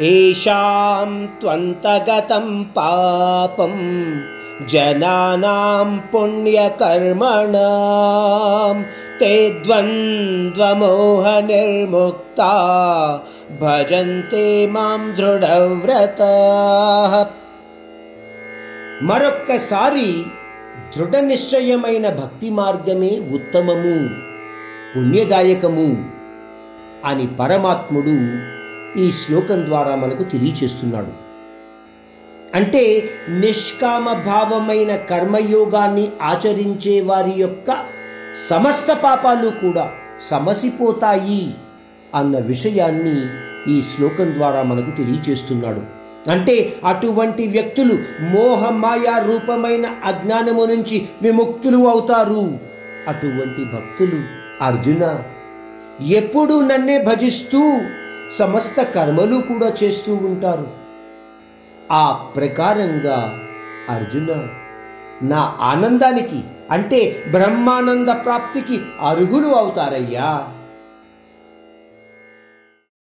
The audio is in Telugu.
ఏషాం పాపం జనానాం పుణ్యకర్మణ తే ద్వంద్వమోహ భజంతే మాం దృఢవ్రత. మరొక్కసారి దృఢ నిశ్చయమైన భక్తి మార్గమే ఉత్తమము పుణ్యదాయకము అని పరమాత్ముడు ఈ శ్లోకం ద్వారా మనకు తెలియచేస్తున్నాడు. అంటే నిష్కామ భావమైన కర్మయోగాన్ని ఆచరించే వారి యొక్క సమస్త పాపాలు కూడా సమసిపోతాయి అన్న విషయాన్ని ఈ శ్లోకం ద్వారా మనకు తెలియచేస్తున్నాడు. అంటే అటువంటి వ్యక్తులు మోహమాయా రూపమైన అజ్ఞానము నుంచి విముక్తులు అవుతారు. అటువంటి భక్తులు అర్జున ఎప్పుడు నన్నే భజిస్తూ సమస్త కర్మలు కూడా చేస్తూ ఉంటారు. ఆ ప్రకారంగా అర్జున నా ఆనందానికి అంటే బ్రహ్మానంద ప్రాప్తికి అర్హులు అవుతారయ్యా.